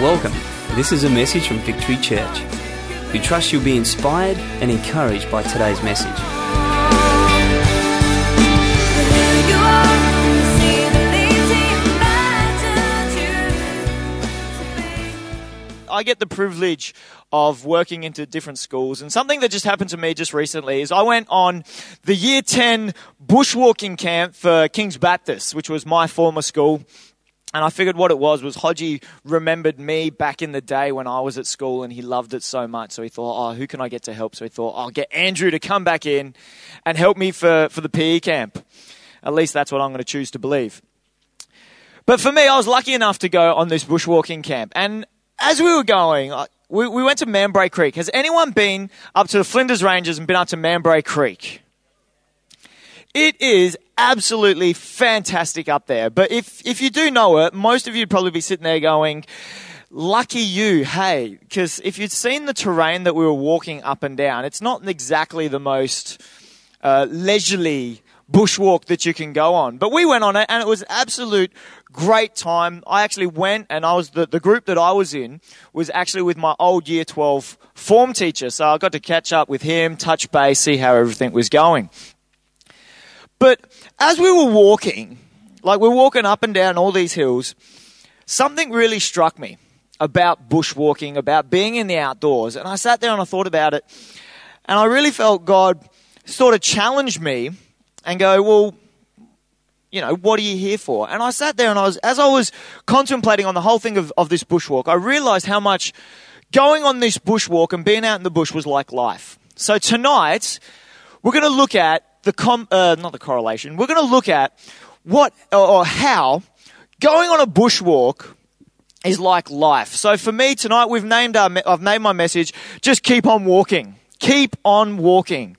Welcome. This is a message from Victory Church. We trust you'll be inspired and encouraged by today's message. I get the privilege of working into different schools. And something that just happened to me just recently is I went on the year 10 bushwalking camp for King's Baptist, which was my former school. And I figured what it was was Hodgie remembered me back in the day when I was at school and he loved it so much. So he thought, oh, who can I get to help? So he thought, I'll get Andrew to come back in and help me for, for the PE camp. At least that's what I'm going to choose to believe. But for me, I was lucky enough to go on this bushwalking camp. And as we were going, we, we went to Mambray Creek. Has anyone been up to the Flinders Ranges and been up to Mambray Creek? It is absolutely fantastic up there. But if, if you do know it, most of you would probably be sitting there going, lucky you, hey, because if you'd seen the terrain that we were walking up and down, it's not exactly the most uh, leisurely bushwalk that you can go on. But we went on it and it was absolute great time. I actually went and I was the, the group that I was in was actually with my old year 12 form teacher. So I got to catch up with him, touch base, see how everything was going. But as we were walking, like we're walking up and down all these hills, something really struck me about bushwalking, about being in the outdoors. And I sat there and I thought about it. And I really felt God sort of challenged me and go, well, you know, what are you here for? And I sat there and I was, as I was contemplating on the whole thing of, of this bushwalk, I realized how much going on this bushwalk and being out in the bush was like life. So tonight, we're going to look at the com, uh, not the correlation. We're going to look at what or how going on a bushwalk is like life. So for me tonight, we've named our, I've named my message, just keep on walking. Keep on walking.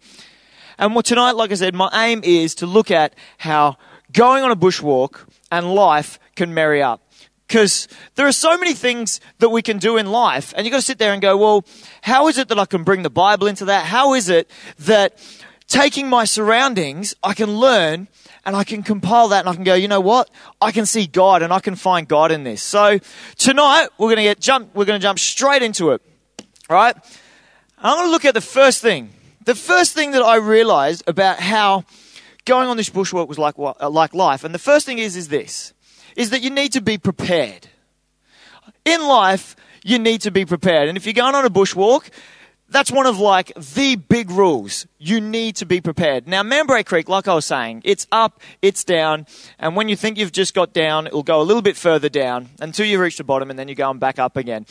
And what tonight, like I said, my aim is to look at how going on a bushwalk and life can marry up. Because there are so many things that we can do in life, and you've got to sit there and go, well, how is it that I can bring the Bible into that? How is it that taking my surroundings, I can learn and I can compile that and I can go, you know what? I can see God and I can find God in this. So tonight we're going to get jump, we're going to jump straight into it. All right. I'm going to look at the first thing. The first thing that I realized about how going on this bushwalk was like, uh, like life. And the first thing is, is this, is that you need to be prepared. In life, you need to be prepared. And if you're going on a bushwalk, that's one of like the big rules. You need to be prepared. Now, Mambray Creek, like I was saying, it's up, it's down, and when you think you've just got down, it'll go a little bit further down until you reach the bottom, and then you're going back up again.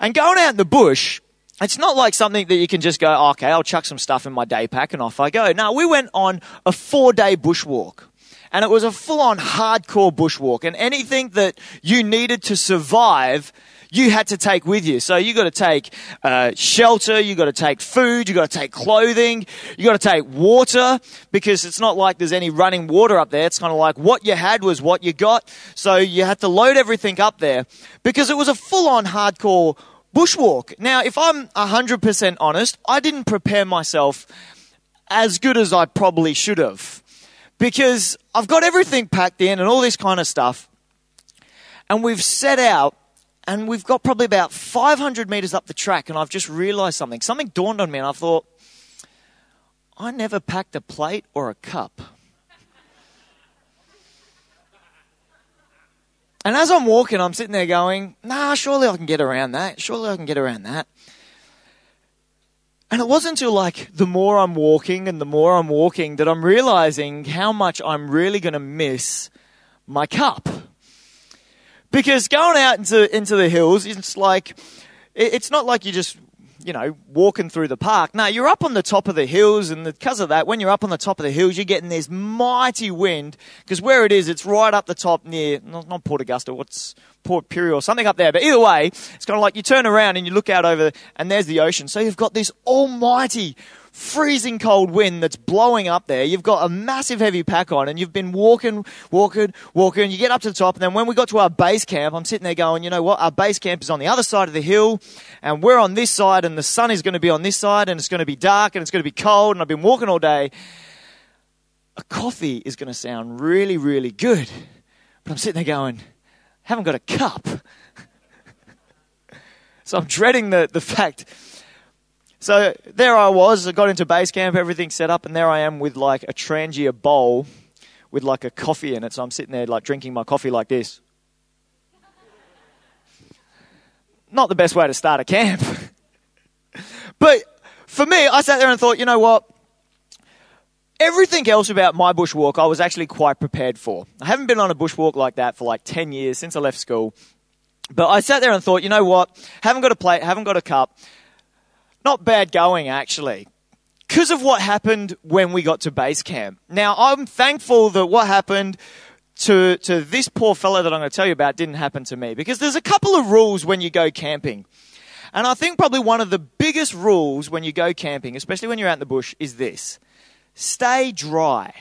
And going out in the bush, it's not like something that you can just go, oh, okay, I'll chuck some stuff in my day pack and off I go. No, we went on a four day bushwalk. And it was a full on hardcore bushwalk. And anything that you needed to survive, you had to take with you. So you got to take uh, shelter, you got to take food, you got to take clothing, you got to take water because it's not like there's any running water up there. It's kind of like what you had was what you got. So you had to load everything up there because it was a full on hardcore bushwalk. Now, if I'm 100% honest, I didn't prepare myself as good as I probably should have because I've got everything packed in and all this kind of stuff. And we've set out and we've got probably about 500 meters up the track and I've just realized something. Something dawned on me and I thought, I never packed a plate or a cup. And as I'm walking, I'm sitting there going, nah, surely I can get around that. Surely I can get around that. And it wasn't until like the more I'm walking and the more I'm walking that I'm realizing how much I'm really going to miss my cup. Because going out into, into the hills, it's like, it's not like you're just you know, walking through the park. No, you're up on the top of the hills, and because of that, when you're up on the top of the hills, you're getting this mighty wind. Because where it is, it's right up the top near, not, not Port Augusta, what's Port Pirie or something up there. But either way, it's kind of like you turn around and you look out over, and there's the ocean. So you've got this almighty freezing cold wind that's blowing up there. You've got a massive heavy pack on and you've been walking, walking, walking. You get up to the top and then when we got to our base camp, I'm sitting there going, you know what? Our base camp is on the other side of the hill and we're on this side and the sun is going to be on this side and it's going to be dark and it's going to be cold and I've been walking all day. A coffee is going to sound really, really good. But I'm sitting there going, "I haven't got a cup. So I'm dreading the, the fact. So there I was, I got into base camp, everything set up, and there I am with like a Trangia bowl with like a coffee in it. So I'm sitting there like drinking my coffee like this. Not the best way to start a camp. but for me, I sat there and thought, you know what? Everything else about my bushwalk, I was actually quite prepared for. I haven't been on a bushwalk like that for like 10 years since I left school. But I sat there and thought, you know what? Haven't got a plate, haven't got a cup. Not bad going, actually. Because of what happened when we got to base camp. Now, I'm thankful that what happened to, to this poor fellow that I'm going to tell you about didn't happen to me. Because there's a couple of rules when you go camping. And I think probably one of the biggest rules when you go camping, especially when you're out in the bush, is this stay dry.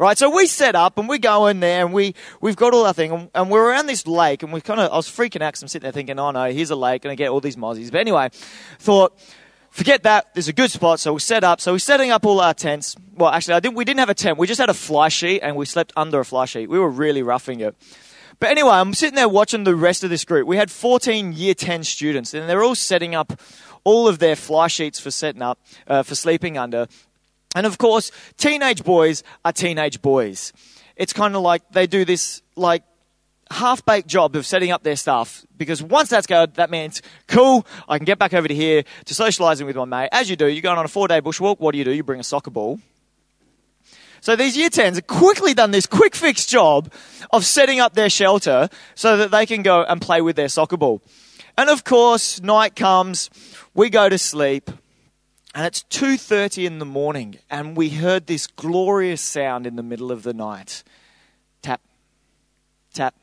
Right, so we set up and we go in there and we, we've got all our thing and, and we're around this lake and we kind of, I was freaking out because I'm sitting there thinking, oh no, here's a lake and I get all these mozzies. But anyway, thought, forget that, there's a good spot, so we set up. So we're setting up all our tents. Well, actually, I didn't, we didn't have a tent, we just had a fly sheet and we slept under a fly sheet. We were really roughing it. But anyway, I'm sitting there watching the rest of this group. We had 14 year 10 students and they're all setting up all of their fly sheets for setting up, uh, for sleeping under. And of course, teenage boys are teenage boys. It's kind of like they do this like half baked job of setting up their stuff because once that's going, that means cool, I can get back over to here to socializing with my mate. As you do, you're going on a four day bushwalk. What do you do? You bring a soccer ball. So these year 10s have quickly done this quick fix job of setting up their shelter so that they can go and play with their soccer ball. And of course, night comes, we go to sleep, and it's 2:30 in the morning and we heard this glorious sound in the middle of the night. Tap tap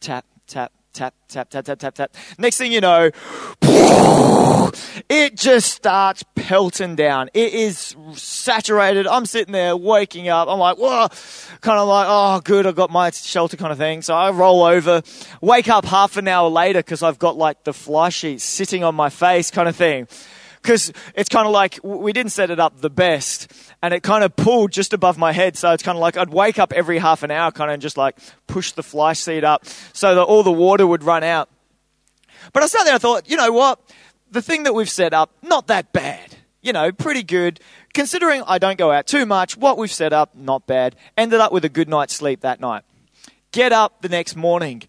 tap tap tap tap tap tap tap tap. Next thing you know, it just starts pelting down. It is saturated. I'm sitting there waking up. I'm like, whoa, kind of like, oh, good, I've got my shelter kind of thing. So I roll over, wake up half an hour later because I've got like the fly sheet sitting on my face kind of thing because it's kind of like we didn't set it up the best and it kind of pulled just above my head. So it's kind of like I'd wake up every half an hour, kind of just like push the fly sheet up so that all the water would run out. But I sat there and thought, you know what? The thing that we've set up, not that bad. You know, pretty good. Considering I don't go out too much, what we've set up, not bad. Ended up with a good night's sleep that night. Get up the next morning.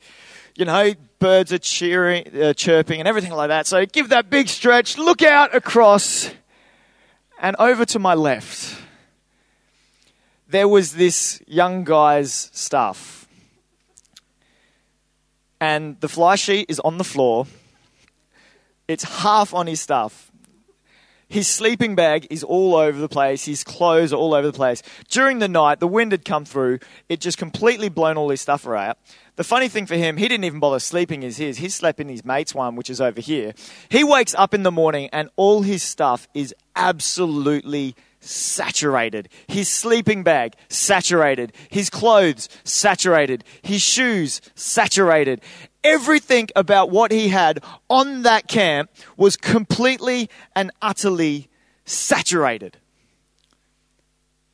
You know, birds are cheering, uh, chirping and everything like that. So give that big stretch, look out across, and over to my left. There was this young guy's stuff. And the fly sheet is on the floor. It's half on his stuff. His sleeping bag is all over the place. His clothes are all over the place. During the night, the wind had come through. It just completely blown all his stuff around. The funny thing for him, he didn't even bother sleeping as his. He slept in his mate's one, which is over here. He wakes up in the morning and all his stuff is absolutely saturated. His sleeping bag, saturated. His clothes, saturated. His shoes, saturated. Everything about what he had on that camp was completely and utterly saturated.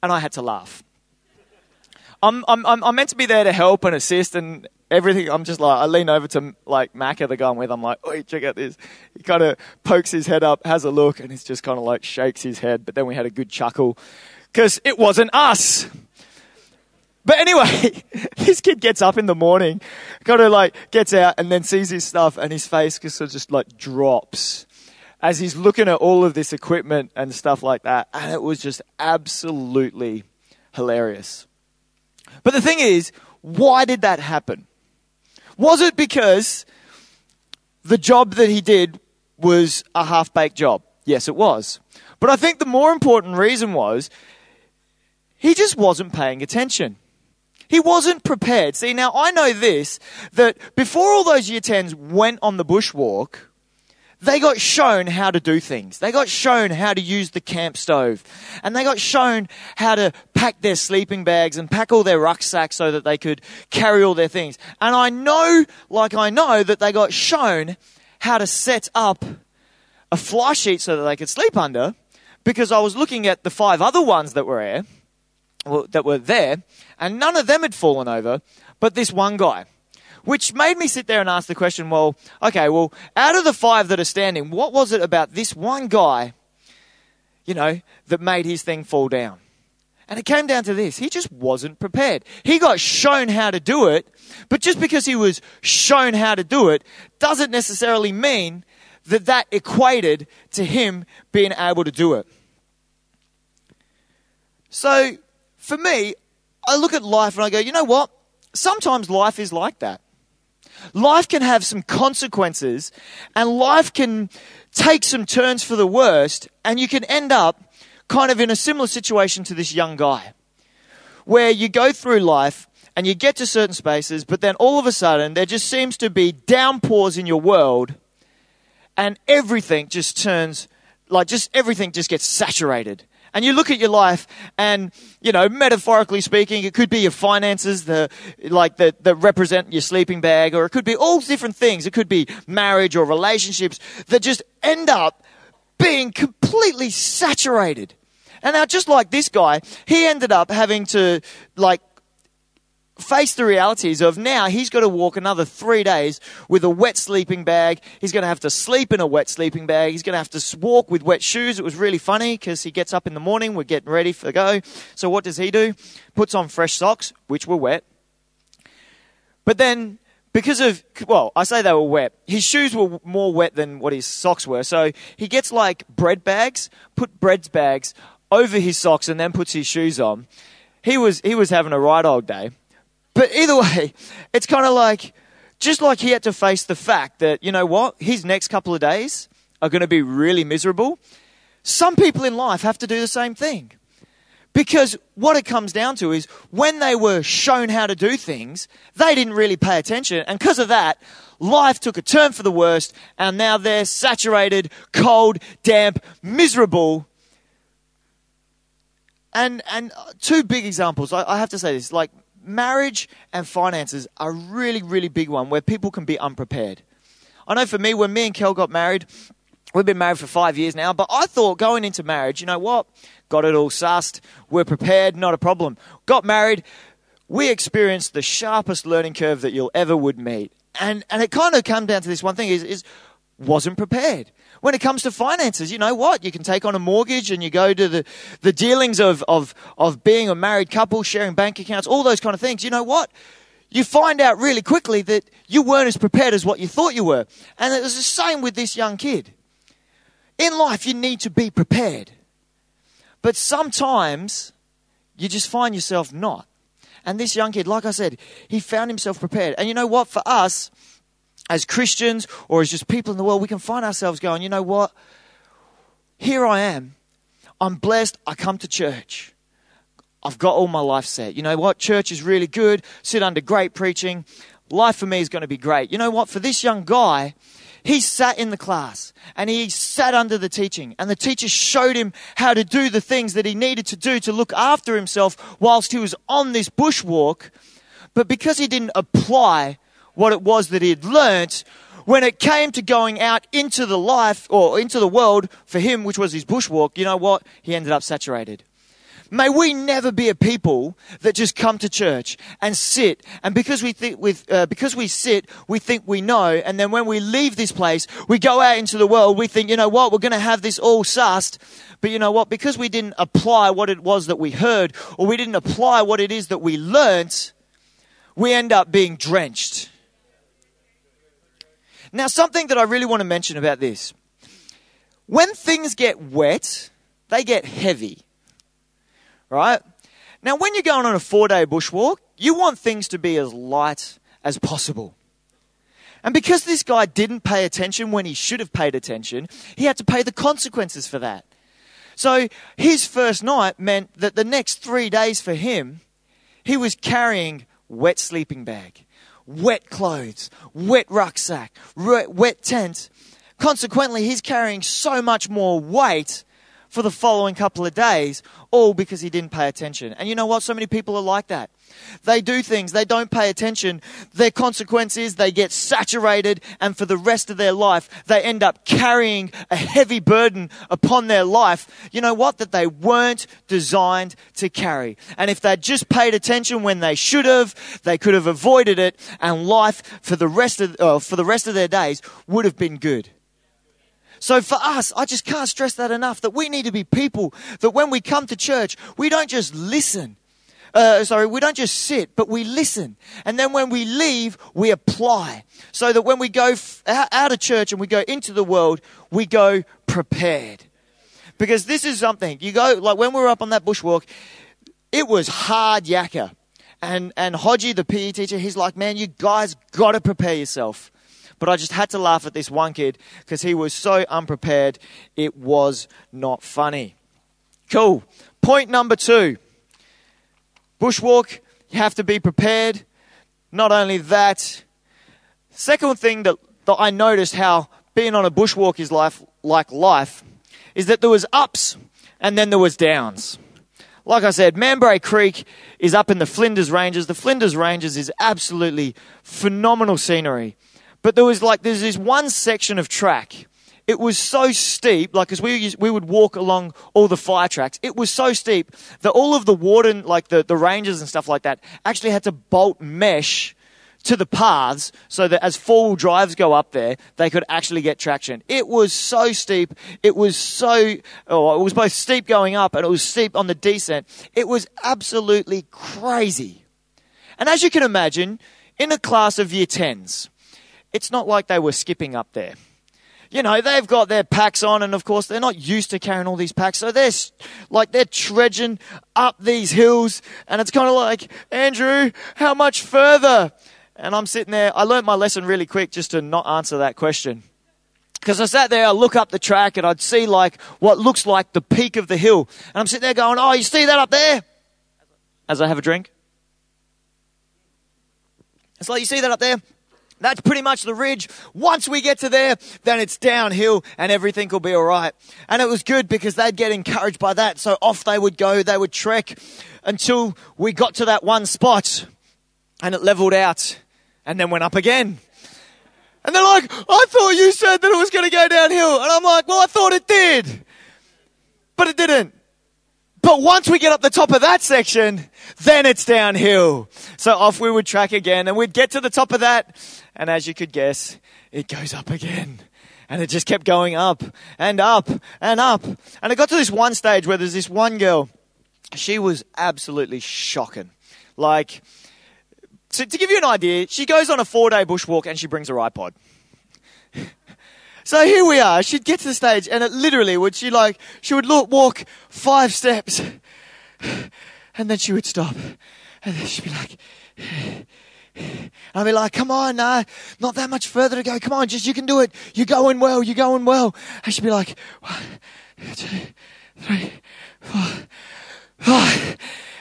And I had to laugh. I'm, I'm, I'm meant to be there to help and assist and everything. I'm just like, I lean over to like Macca, the guy I'm with. I'm like, oi, check out this. He kind of pokes his head up, has a look, and he's just kind of like shakes his head. But then we had a good chuckle because it wasn't us. But anyway, this kid gets up in the morning, kind of like gets out and then sees his stuff and his face just sort of just like drops as he's looking at all of this equipment and stuff like that. And it was just absolutely hilarious. But the thing is, why did that happen? Was it because the job that he did was a half baked job? Yes, it was. But I think the more important reason was he just wasn't paying attention. He wasn't prepared. See, now I know this, that before all those year 10s went on the bushwalk, they got shown how to do things. They got shown how to use the camp stove. And they got shown how to pack their sleeping bags and pack all their rucksacks so that they could carry all their things. And I know, like I know, that they got shown how to set up a fly sheet so that they could sleep under because I was looking at the five other ones that were there that were there, and none of them had fallen over, but this one guy. Which made me sit there and ask the question well, okay, well, out of the five that are standing, what was it about this one guy, you know, that made his thing fall down? And it came down to this. He just wasn't prepared. He got shown how to do it, but just because he was shown how to do it doesn't necessarily mean that that equated to him being able to do it. So, for me, I look at life and I go, you know what? Sometimes life is like that. Life can have some consequences and life can take some turns for the worst and you can end up kind of in a similar situation to this young guy, where you go through life and you get to certain spaces, but then all of a sudden there just seems to be downpours in your world, and everything just turns like just everything just gets saturated. And you look at your life, and you know, metaphorically speaking, it could be your finances, the like that that represent your sleeping bag, or it could be all different things. It could be marriage or relationships that just end up being completely saturated. And now, just like this guy, he ended up having to, like, face the realities of now he's got to walk another three days with a wet sleeping bag. He's going to have to sleep in a wet sleeping bag. He's going to have to walk with wet shoes. It was really funny because he gets up in the morning, we're getting ready for the go. So what does he do? Puts on fresh socks, which were wet. But then because of well, I say they were wet. His shoes were more wet than what his socks were. So he gets like bread bags, put bread bags over his socks, and then puts his shoes on. He was he was having a right old day. But either way, it's kind of like just like he had to face the fact that you know what, his next couple of days are going to be really miserable. Some people in life have to do the same thing. Because what it comes down to is when they were shown how to do things, they didn't really pay attention. And because of that, life took a turn for the worst. And now they're saturated, cold, damp, miserable. And, and uh, two big examples, I, I have to say this like marriage and finances are really, really big one where people can be unprepared. I know for me, when me and Kel got married, we've been married for five years now, but I thought going into marriage, you know what? got it all sussed. We're prepared, not a problem. Got married. We experienced the sharpest learning curve that you'll ever would meet. And, and it kind of come down to this one thing is, is wasn't prepared. When it comes to finances, you know what? You can take on a mortgage and you go to the, the dealings of, of, of being a married couple, sharing bank accounts, all those kind of things. You know what? You find out really quickly that you weren't as prepared as what you thought you were. And it was the same with this young kid. In life, you need to be prepared. But sometimes you just find yourself not. And this young kid, like I said, he found himself prepared. And you know what? For us, as Christians or as just people in the world, we can find ourselves going, you know what? Here I am. I'm blessed. I come to church. I've got all my life set. You know what? Church is really good. Sit under great preaching. Life for me is going to be great. You know what? For this young guy, he sat in the class and he sat under the teaching and the teacher showed him how to do the things that he needed to do to look after himself whilst he was on this bushwalk. But because he didn't apply what it was that he had learnt, when it came to going out into the life or into the world for him, which was his bushwalk, you know what? He ended up saturated. May we never be a people that just come to church and sit, and because we think with, uh, because we sit, we think we know, and then when we leave this place, we go out into the world, we think, you know what, we're going to have this all sussed, but you know what, because we didn't apply what it was that we heard, or we didn't apply what it is that we learnt, we end up being drenched. Now, something that I really want to mention about this. When things get wet, they get heavy right? Now, when you're going on a four day bushwalk, you want things to be as light as possible. And because this guy didn't pay attention when he should have paid attention, he had to pay the consequences for that. So his first night meant that the next three days for him, he was carrying wet sleeping bag, wet clothes, wet rucksack, wet tent. Consequently, he's carrying so much more weight for the following couple of days, all because he didn't pay attention. And you know what? So many people are like that. They do things, they don't pay attention. Their consequence is they get saturated, and for the rest of their life, they end up carrying a heavy burden upon their life. You know what? That they weren't designed to carry. And if they'd just paid attention when they should have, they could have avoided it, and life for the rest of, uh, for the rest of their days would have been good. So for us, I just can't stress that enough that we need to be people that when we come to church, we don't just listen. Uh, sorry, we don't just sit, but we listen. And then when we leave, we apply. So that when we go f- out of church and we go into the world, we go prepared. Because this is something, you go, like when we were up on that bushwalk, it was hard yakka. And, and Hodgie, the PE teacher, he's like, man, you guys got to prepare yourself. But I just had to laugh at this one kid because he was so unprepared. It was not funny. Cool. Point number two bushwalk, you have to be prepared. Not only that, second thing that, that I noticed how being on a bushwalk is life, like life is that there was ups and then there was downs. Like I said, Mambray Creek is up in the Flinders Ranges. The Flinders Ranges is absolutely phenomenal scenery. But there was like, there's this one section of track. It was so steep, like, as we, we would walk along all the fire tracks, it was so steep that all of the warden, like the, the rangers and stuff like that, actually had to bolt mesh to the paths so that as four wheel drives go up there, they could actually get traction. It was so steep. It was so, oh, it was both steep going up and it was steep on the descent. It was absolutely crazy. And as you can imagine, in a class of year 10s, it's not like they were skipping up there. You know, they've got their packs on, and of course, they're not used to carrying all these packs, so they're like they're trudging up these hills, and it's kind of like, Andrew, how much further? And I'm sitting there, I learned my lesson really quick just to not answer that question. Because I sat there, I look up the track, and I'd see like what looks like the peak of the hill. And I'm sitting there going, Oh, you see that up there? As I have a drink. It's like, you see that up there? That's pretty much the ridge. Once we get to there, then it's downhill and everything will be all right. And it was good because they'd get encouraged by that. So off they would go, they would trek until we got to that one spot and it leveled out and then went up again. And they're like, I thought you said that it was going to go downhill. And I'm like, well, I thought it did. But it didn't. But once we get up the top of that section, then it's downhill. So off we would track again and we'd get to the top of that. And as you could guess, it goes up again. And it just kept going up and up and up. And it got to this one stage where there's this one girl. She was absolutely shocking. Like, to, to give you an idea, she goes on a four day bushwalk and she brings her iPod. So here we are. She'd get to the stage, and it literally would she like she would look, walk five steps, and then she would stop, and then she'd be like. I'd be like, come on, nah, not that much further to go. Come on, just you can do it. You're going well. You're going well. I she'd be like, one, two, three, four, five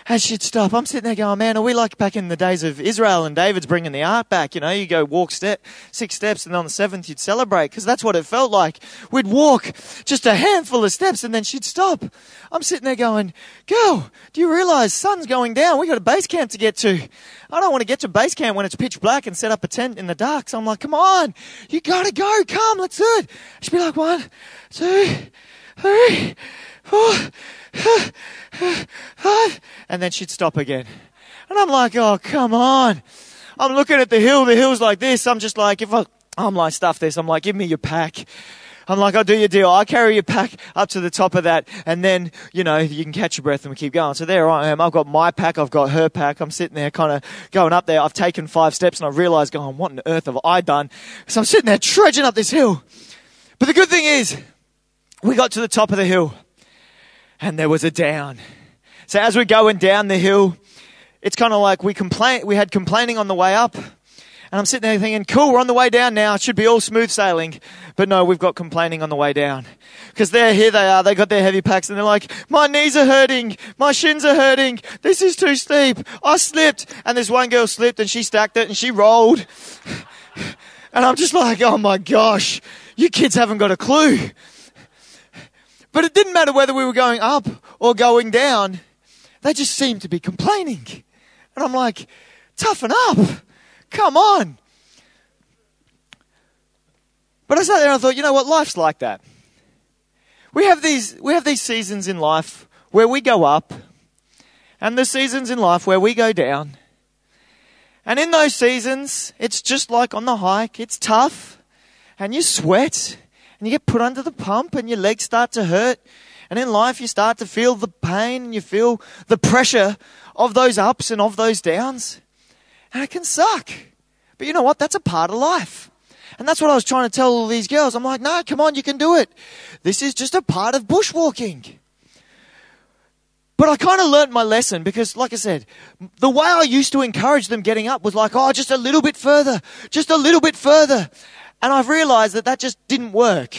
and she'd stop. I'm sitting there going, man, are we like back in the days of Israel and David's bringing the ark back? You know, you go walk step, six steps, and then on the seventh you'd celebrate because that's what it felt like. We'd walk just a handful of steps and then she'd stop. I'm sitting there going, girl, do you realize sun's going down? We got a base camp to get to. I don't want to get to base camp when it's pitch black and set up a tent in the dark. So I'm like, come on, you gotta go. Come, let's do it. She'd be like, one, two, three, four, and then she'd stop again. And I'm like, oh, come on. I'm looking at the hill. The hill's like this. I'm just like, if I, I'm like, stuff this. I'm like, give me your pack. I'm like, I'll do your deal. I'll carry your pack up to the top of that. And then, you know, you can catch your breath and we keep going. So there I am. I've got my pack. I've got her pack. I'm sitting there kind of going up there. I've taken five steps and I realized going, what on earth have I done? So I'm sitting there trudging up this hill. But the good thing is we got to the top of the hill and there was a down. So as we're going down the hill, it's kind of like we complain, we had complaining on the way up. And I'm sitting there thinking, cool, we're on the way down now. It should be all smooth sailing. But no, we've got complaining on the way down. Because they're here they are. They got their heavy packs and they're like, my knees are hurting. My shins are hurting. This is too steep. I slipped. And this one girl slipped and she stacked it and she rolled. And I'm just like, oh my gosh, you kids haven't got a clue. But it didn't matter whether we were going up or going down. They just seemed to be complaining. And I'm like, toughen up. Come on. But I sat there and I thought, you know what? Life's like that. We have these, we have these seasons in life where we go up, and the seasons in life where we go down. And in those seasons, it's just like on the hike. It's tough, and you sweat, and you get put under the pump, and your legs start to hurt. And in life, you start to feel the pain, and you feel the pressure of those ups and of those downs. And it can suck. But you know what? That's a part of life. And that's what I was trying to tell all these girls. I'm like, no, come on, you can do it. This is just a part of bushwalking. But I kind of learnt my lesson because, like I said, the way I used to encourage them getting up was like, oh, just a little bit further, just a little bit further. And I've realized that that just didn't work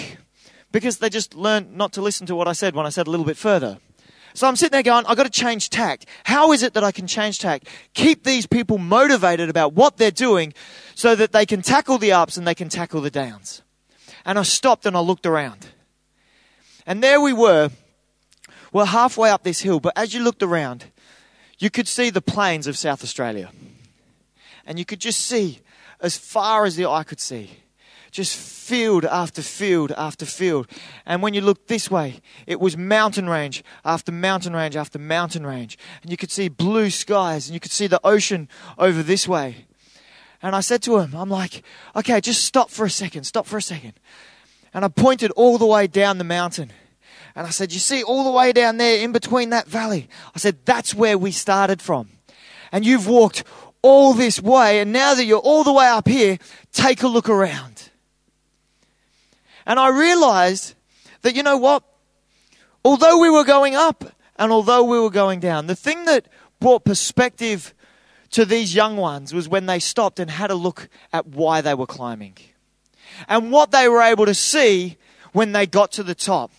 because they just learned not to listen to what I said when I said a little bit further. So I'm sitting there going, I've got to change tact. How is it that I can change tact? Keep these people motivated about what they're doing so that they can tackle the ups and they can tackle the downs. And I stopped and I looked around. And there we were. We're halfway up this hill, but as you looked around, you could see the plains of South Australia. And you could just see as far as the eye could see just field after field after field. And when you looked this way, it was mountain range after mountain range after mountain range. And you could see blue skies and you could see the ocean over this way. And I said to him, I'm like, okay, just stop for a second, stop for a second. And I pointed all the way down the mountain. And I said, You see, all the way down there in between that valley, I said, That's where we started from. And you've walked all this way. And now that you're all the way up here, take a look around. And I realized that, you know what? Although we were going up and although we were going down, the thing that brought perspective to these young ones was when they stopped and had a look at why they were climbing and what they were able to see when they got to the top.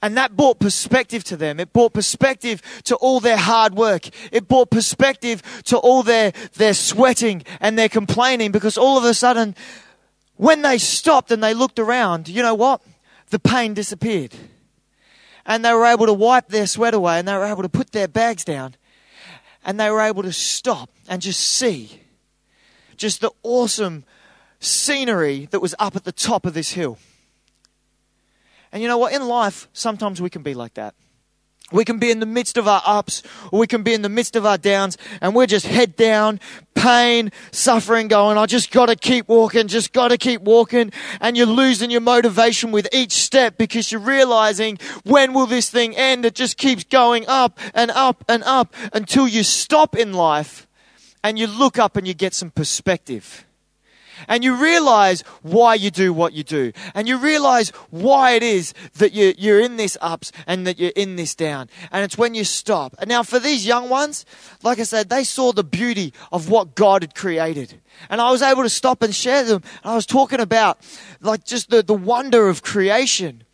And that brought perspective to them. It brought perspective to all their hard work. It brought perspective to all their, their sweating and their complaining because all of a sudden when they stopped and they looked around, you know what? The pain disappeared. And they were able to wipe their sweat away and they were able to put their bags down and they were able to stop and just see just the awesome scenery that was up at the top of this hill. And you know what? In life, sometimes we can be like that. We can be in the midst of our ups, or we can be in the midst of our downs, and we're just head down, pain, suffering, going, I just gotta keep walking, just gotta keep walking. And you're losing your motivation with each step because you're realizing, when will this thing end? It just keeps going up and up and up until you stop in life and you look up and you get some perspective and you realize why you do what you do. And you realize why it is that you're, you're in this ups and that you're in this down. And it's when you stop. And now for these young ones, like I said, they saw the beauty of what God had created. And I was able to stop and share them. I was talking about like just the, the wonder of creation.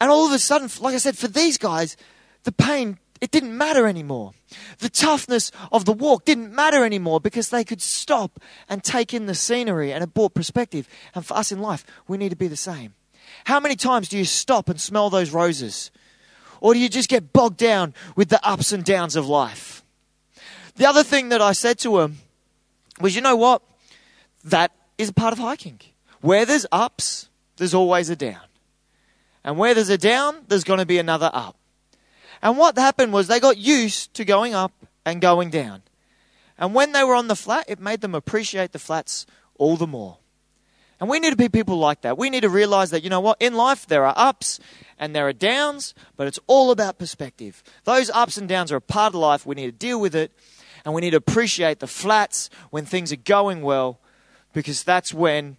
And all of a sudden, like I said, for these guys, the pain it didn't matter anymore. The toughness of the walk didn't matter anymore because they could stop and take in the scenery and it brought perspective. And for us in life, we need to be the same. How many times do you stop and smell those roses? Or do you just get bogged down with the ups and downs of life? The other thing that I said to him was, you know what? That is a part of hiking. Where there's ups, there's always a down. And where there's a down, there's going to be another up. And what happened was they got used to going up and going down. And when they were on the flat, it made them appreciate the flats all the more. And we need to be people like that. We need to realize that, you know what, in life there are ups and there are downs, but it's all about perspective. Those ups and downs are a part of life. We need to deal with it and we need to appreciate the flats when things are going well because that's when,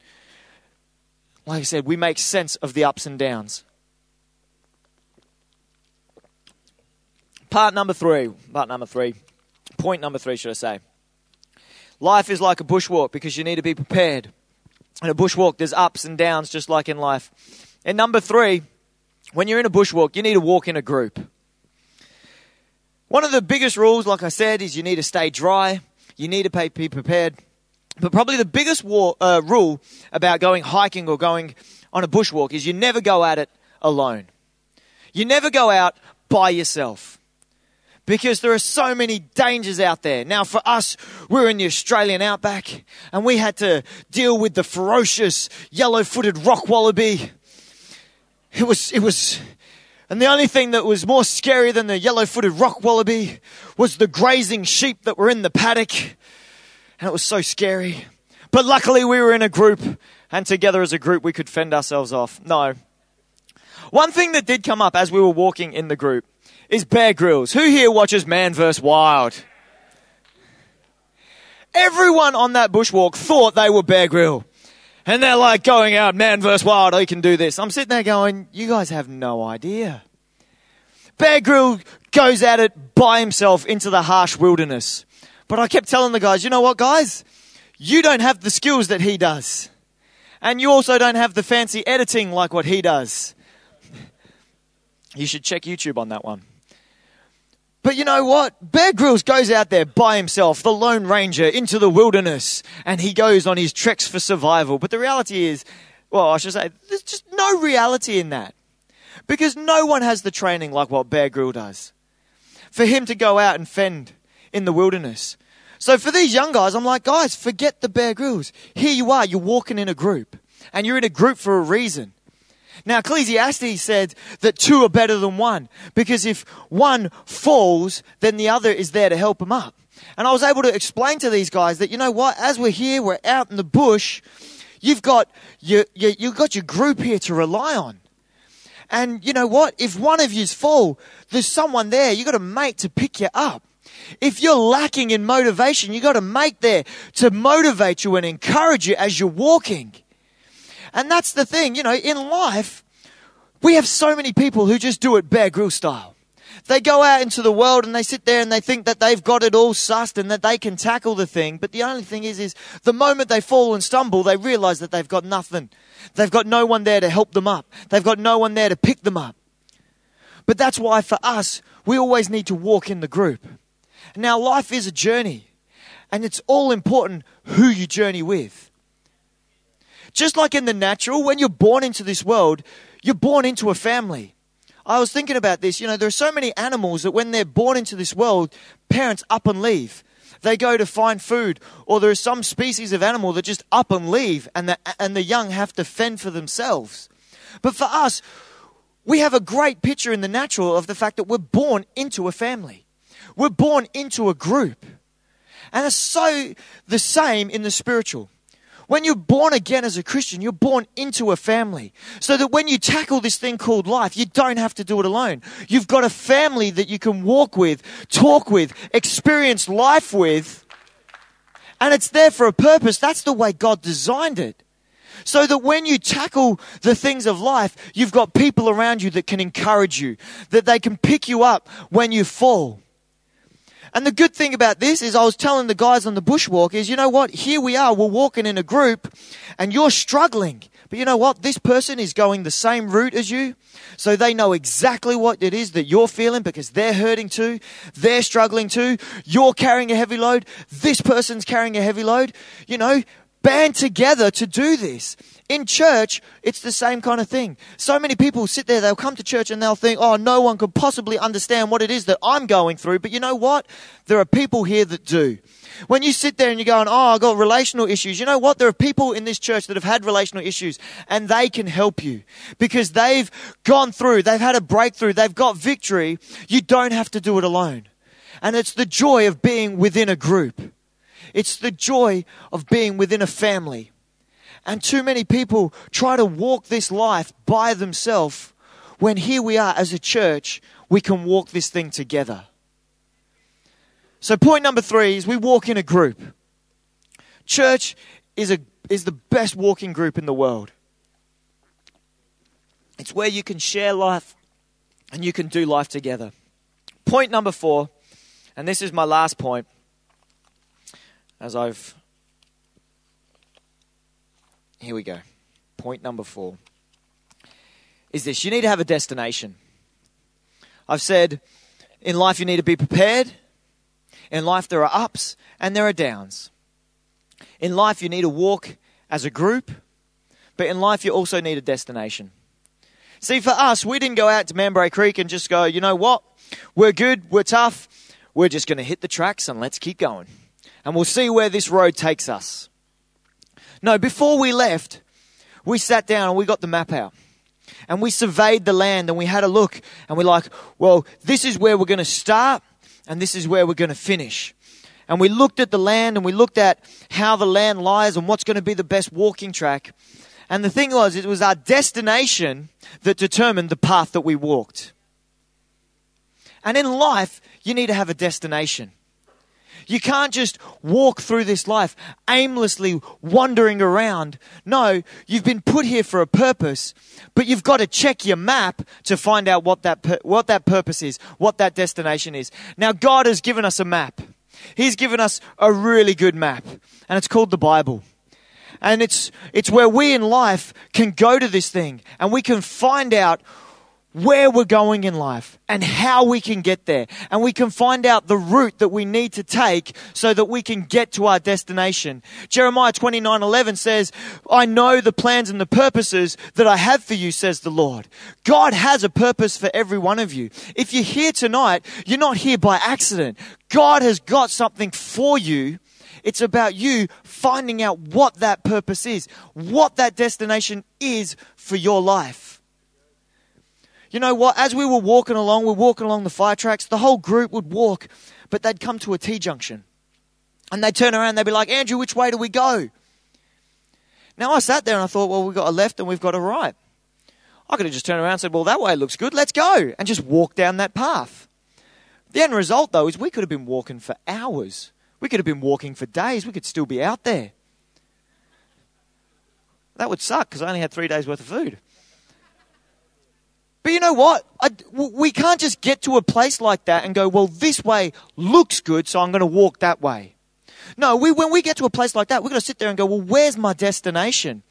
like I said, we make sense of the ups and downs. Part number three. Part number three. Point number three, should I say. Life is like a bushwalk because you need to be prepared. In a bushwalk, there's ups and downs just like in life. And number three, when you're in a bushwalk, you need to walk in a group. One of the biggest rules, like I said, is you need to stay dry. You need to be prepared. But probably the biggest war, uh, rule about going hiking or going on a bushwalk is you never go at it alone. You never go out by yourself. Because there are so many dangers out there. Now, for us, we're in the Australian outback and we had to deal with the ferocious yellow footed rock wallaby. It was, it was, and the only thing that was more scary than the yellow footed rock wallaby was the grazing sheep that were in the paddock. And it was so scary. But luckily, we were in a group, and together as a group, we could fend ourselves off. No. One thing that did come up as we were walking in the group is Bear Grylls. Who here watches Man vs. Wild? Everyone on that bushwalk thought they were Bear Grylls. And they're like going out, man versus wild, I can do this. I'm sitting there going, you guys have no idea. Bear Grylls goes at it by himself into the harsh wilderness. But I kept telling the guys, you know what, guys? You don't have the skills that he does. And you also don't have the fancy editing like what he does. You should check YouTube on that one. But you know what? Bear Grylls goes out there by himself, the Lone Ranger, into the wilderness, and he goes on his treks for survival. But the reality is, well, I should say, there's just no reality in that. Because no one has the training like what Bear Grylls does. For him to go out and fend in the wilderness. So for these young guys, I'm like, guys, forget the Bear Grylls. Here you are, you're walking in a group. And you're in a group for a reason. Now, Ecclesiastes said that two are better than one because if one falls, then the other is there to help him up. And I was able to explain to these guys that, you know what, as we're here, we're out in the bush, you've got your, your, you've got your group here to rely on. And you know what? If one of you's fall, there's someone there. You've got a mate to pick you up. If you're lacking in motivation, you've got a mate there to motivate you and encourage you as you're walking. And that's the thing, you know, in life, we have so many people who just do it Bear Grylls style. They go out into the world and they sit there and they think that they've got it all sussed and that they can tackle the thing. But the only thing is, is the moment they fall and stumble, they realize that they've got nothing. They've got no one there to help them up. They've got no one there to pick them up. But that's why for us, we always need to walk in the group. Now, life is a journey and it's all important who you journey with. Just like in the natural, when you're born into this world, you're born into a family. I was thinking about this. You know, there are so many animals that when they're born into this world, parents up and leave. They go to find food, or there are some species of animal that just up and leave, and the, and the young have to fend for themselves. But for us, we have a great picture in the natural of the fact that we're born into a family. We're born into a group. And it's so the same in the spiritual. When you're born again as a Christian, you're born into a family. So that when you tackle this thing called life, you don't have to do it alone. You've got a family that you can walk with, talk with, experience life with. And it's there for a purpose. That's the way God designed it. So that when you tackle the things of life, you've got people around you that can encourage you, that they can pick you up when you fall. And the good thing about this is I was telling the guys on the bushwalk is, you know what? Here we are. We're walking in a group and you're struggling. But you know what? This person is going the same route as you. So they know exactly what it is that you're feeling because they're hurting too. They're struggling too. You're carrying a heavy load. This person's carrying a heavy load. You know, band together to do this. In church, it's the same kind of thing. So many people sit there, they'll come to church and they'll think, oh, no one could possibly understand what it is that I'm going through. But you know what? There are people here that do. When you sit there and you're going, oh, I've got relational issues, you know what? There are people in this church that have had relational issues and they can help you because they've gone through, they've had a breakthrough, they've got victory. You don't have to do it alone. And it's the joy of being within a group. It's the joy of being within a family. And too many people try to walk this life by themselves when here we are as a church, we can walk this thing together. So, point number three is we walk in a group. Church is, a, is the best walking group in the world. It's where you can share life and you can do life together. Point number four, and this is my last point, as I've here we go. Point number four is this you need to have a destination. I've said in life you need to be prepared. In life there are ups and there are downs. In life you need to walk as a group, but in life you also need a destination. See, for us, we didn't go out to Mambray Creek and just go, you know what? we're good, we're tough, we're just going to hit the tracks and let's keep going. And we'll see where this road takes us. No, before we left, we sat down and we got the map out. And we surveyed the land and we had a look and we're like, well, this is where we're going to start and this is where we're going to finish. And we looked at the land and we looked at how the land lies and what's going to be the best walking track. And the thing was, it was our destination that determined the path that we walked. And in life, you need to have a destination. You can't just walk through this life aimlessly wandering around. No, you've been put here for a purpose, but you've got to check your map to find out what that, what that purpose is, what that destination is. Now, God has given us a map. He's given us a really good map, and it's called the Bible. And it's, it's where we in life can go to this thing and we can find out where we're going in life and how we can get there. And we can find out the route that we need to take so that we can get to our destination. Jeremiah 29 11 says, I know the plans and the purposes that I have for you, says the Lord. God has a purpose for every one of you. If you're here tonight, you're not here by accident. God has got something for you. It's about you finding out what that purpose is, what that destination is for your life you know what? As we were walking along, we are walking along the fire tracks, the whole group would walk, but they'd come to a T junction. And they'd turn around, they'd be like, Andrew, which way do we go? Now I sat there and I thought, well, we've got a left and we've got a right. I could have just turned around and said, well, that way looks good, let's go, and just walk down that path. The end result, though, is we could have been walking for hours. We could have been walking for days. We could still be out there. That would suck because I only had three days' worth of food. But you know what? I, we can't just get to a place like that and go, well, this way looks good, so I'm going to walk that way. No, we, when we get to a place like that, we're going to sit there and go, well, where's my destination?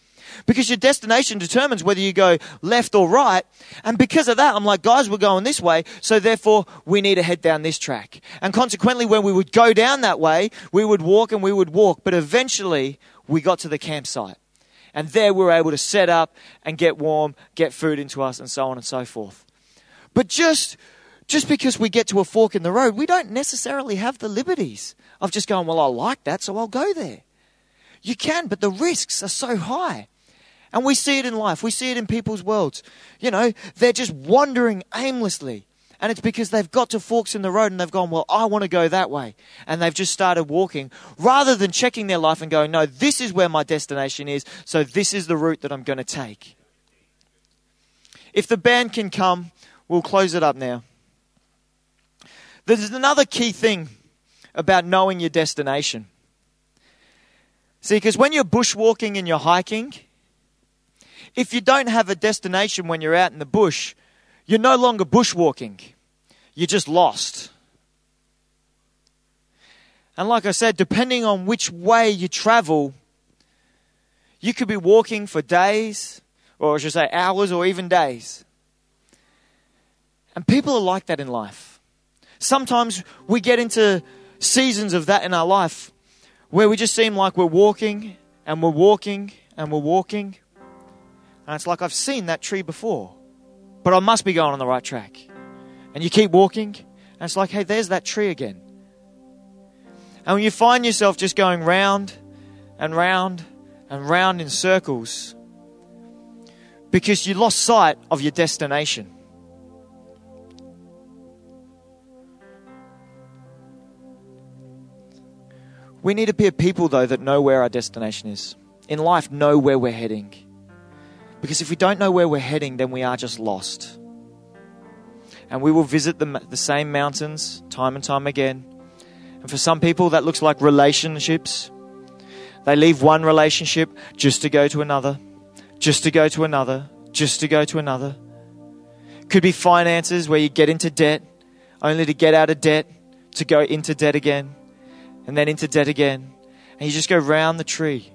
Because your destination determines whether you go left or right. And because of that, I'm like, guys, we're going this way. So therefore, we need to head down this track. And consequently, when we would go down that way, we would walk and we would walk. But eventually, we got to the campsite. And there we were able to set up and get warm, get food into us, and so on and so forth. But just, just because we get to a fork in the road, we don't necessarily have the liberties of just going, well, I like that, so I'll go there. You can, but the risks are so high. And we see it in life. We see it in people's worlds. You know, they're just wandering aimlessly. And it's because they've got to forks in the road and they've gone, well, I want to go that way. And they've just started walking rather than checking their life and going, no, this is where my destination is. So this is the route that I'm going to take. If the band can come, we'll close it up now. There's another key thing about knowing your destination. See, because when you're bushwalking and you're hiking, if you don't have a destination when you're out in the bush, you're no longer bushwalking, you're just lost. And like I said, depending on which way you travel, you could be walking for days, or I should say hours, or even days. And people are like that in life. Sometimes we get into seasons of that in our life where we just seem like we're walking and we're walking and we're walking. And it's like I've seen that tree before but I must be going on the right track. And you keep walking, and it's like, hey, there's that tree again. And when you find yourself just going round and round and round in circles because you lost sight of your destination. We need to be a people, though, that know where our destination is. In life, know where we're heading. Because if we don't know where we're heading, then we are just lost. And we will visit the, the same mountains time and time again. And for some people, that looks like relationships. They leave one relationship just to go to another, just to go to another, just to go to another. Could be finances where you get into debt only to get out of debt, to go into debt again, and then into debt again. And you just go round the tree.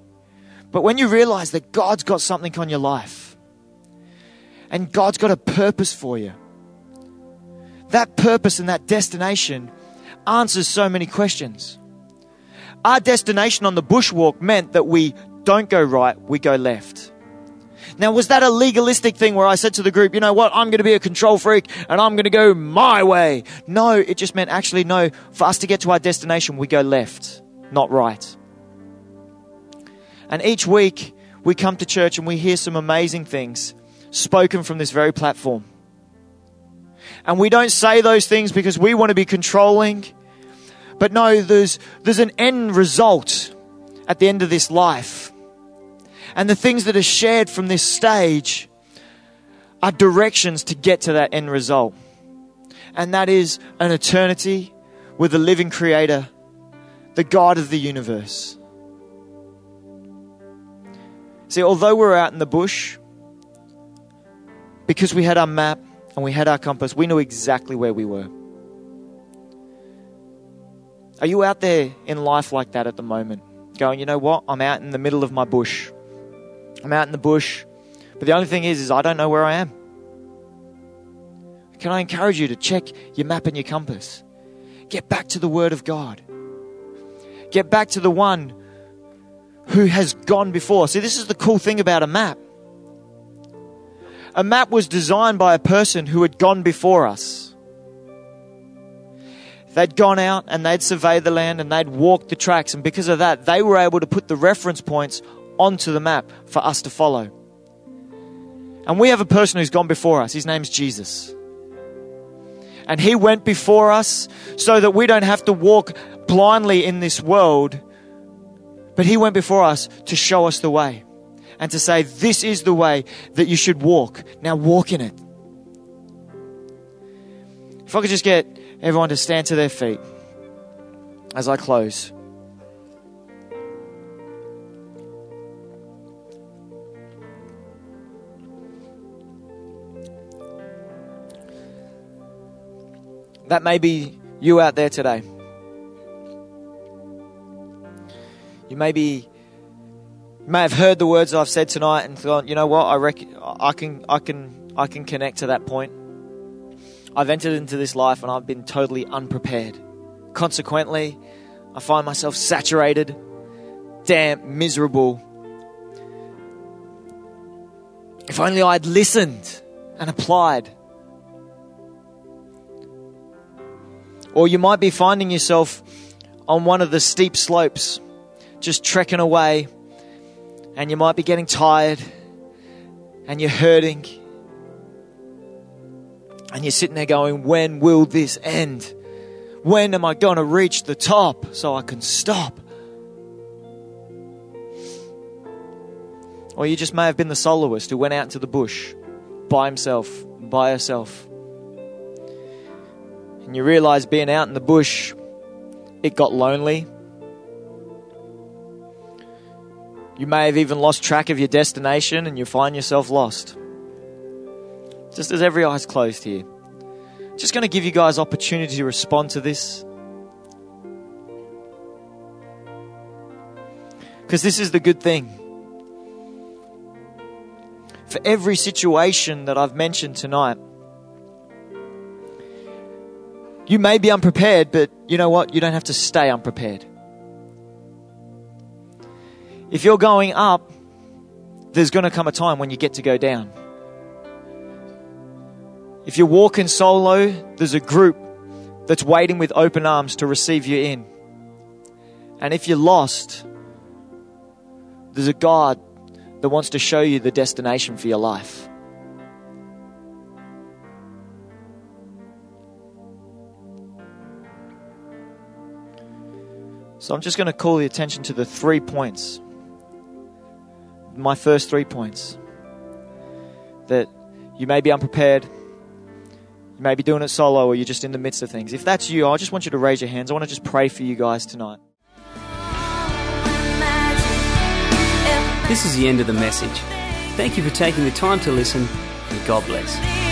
But when you realize that God's got something on your life and God's got a purpose for you, that purpose and that destination answers so many questions. Our destination on the bushwalk meant that we don't go right, we go left. Now, was that a legalistic thing where I said to the group, you know what, I'm going to be a control freak and I'm going to go my way? No, it just meant actually, no, for us to get to our destination, we go left, not right. And each week, we come to church and we hear some amazing things spoken from this very platform. And we don't say those things because we want to be controlling. But no, there's, there's an end result at the end of this life. And the things that are shared from this stage are directions to get to that end result. And that is an eternity with the living creator, the God of the universe. See, although we're out in the bush, because we had our map and we had our compass, we knew exactly where we were. Are you out there in life like that at the moment? Going, you know what? I'm out in the middle of my bush. I'm out in the bush. But the only thing is, is I don't know where I am. Can I encourage you to check your map and your compass? Get back to the Word of God. Get back to the one who has gone before. See, this is the cool thing about a map. A map was designed by a person who had gone before us. They'd gone out and they'd surveyed the land and they'd walked the tracks, and because of that, they were able to put the reference points onto the map for us to follow. And we have a person who's gone before us. His name's Jesus. And he went before us so that we don't have to walk blindly in this world, but he went before us to show us the way and to say, This is the way that you should walk. Now walk in it. If I could just get everyone to stand to their feet as I close. That may be you out there today. You may be you may have heard the words I've said tonight and thought, you know what, I I can I can I can connect to that point. I've entered into this life and I've been totally unprepared. Consequently, I find myself saturated, damp, miserable. If only I'd listened and applied. Or you might be finding yourself on one of the steep slopes, just trekking away, and you might be getting tired and you're hurting. And you're sitting there going, When will this end? When am I going to reach the top so I can stop? Or you just may have been the soloist who went out into the bush by himself, by herself. And you realize being out in the bush, it got lonely. You may have even lost track of your destination and you find yourself lost. Just as every eye's closed here. Just going to give you guys opportunity to respond to this. Because this is the good thing. For every situation that I've mentioned tonight, you may be unprepared, but you know what? You don't have to stay unprepared. If you're going up, there's going to come a time when you get to go down. If you're walking solo, there's a group that's waiting with open arms to receive you in. And if you're lost, there's a God that wants to show you the destination for your life. So I'm just going to call the attention to the three points my first three points that you may be unprepared, you may be doing it solo, or you're just in the midst of things. If that's you, I just want you to raise your hands. I want to just pray for you guys tonight. This is the end of the message. Thank you for taking the time to listen, and God bless.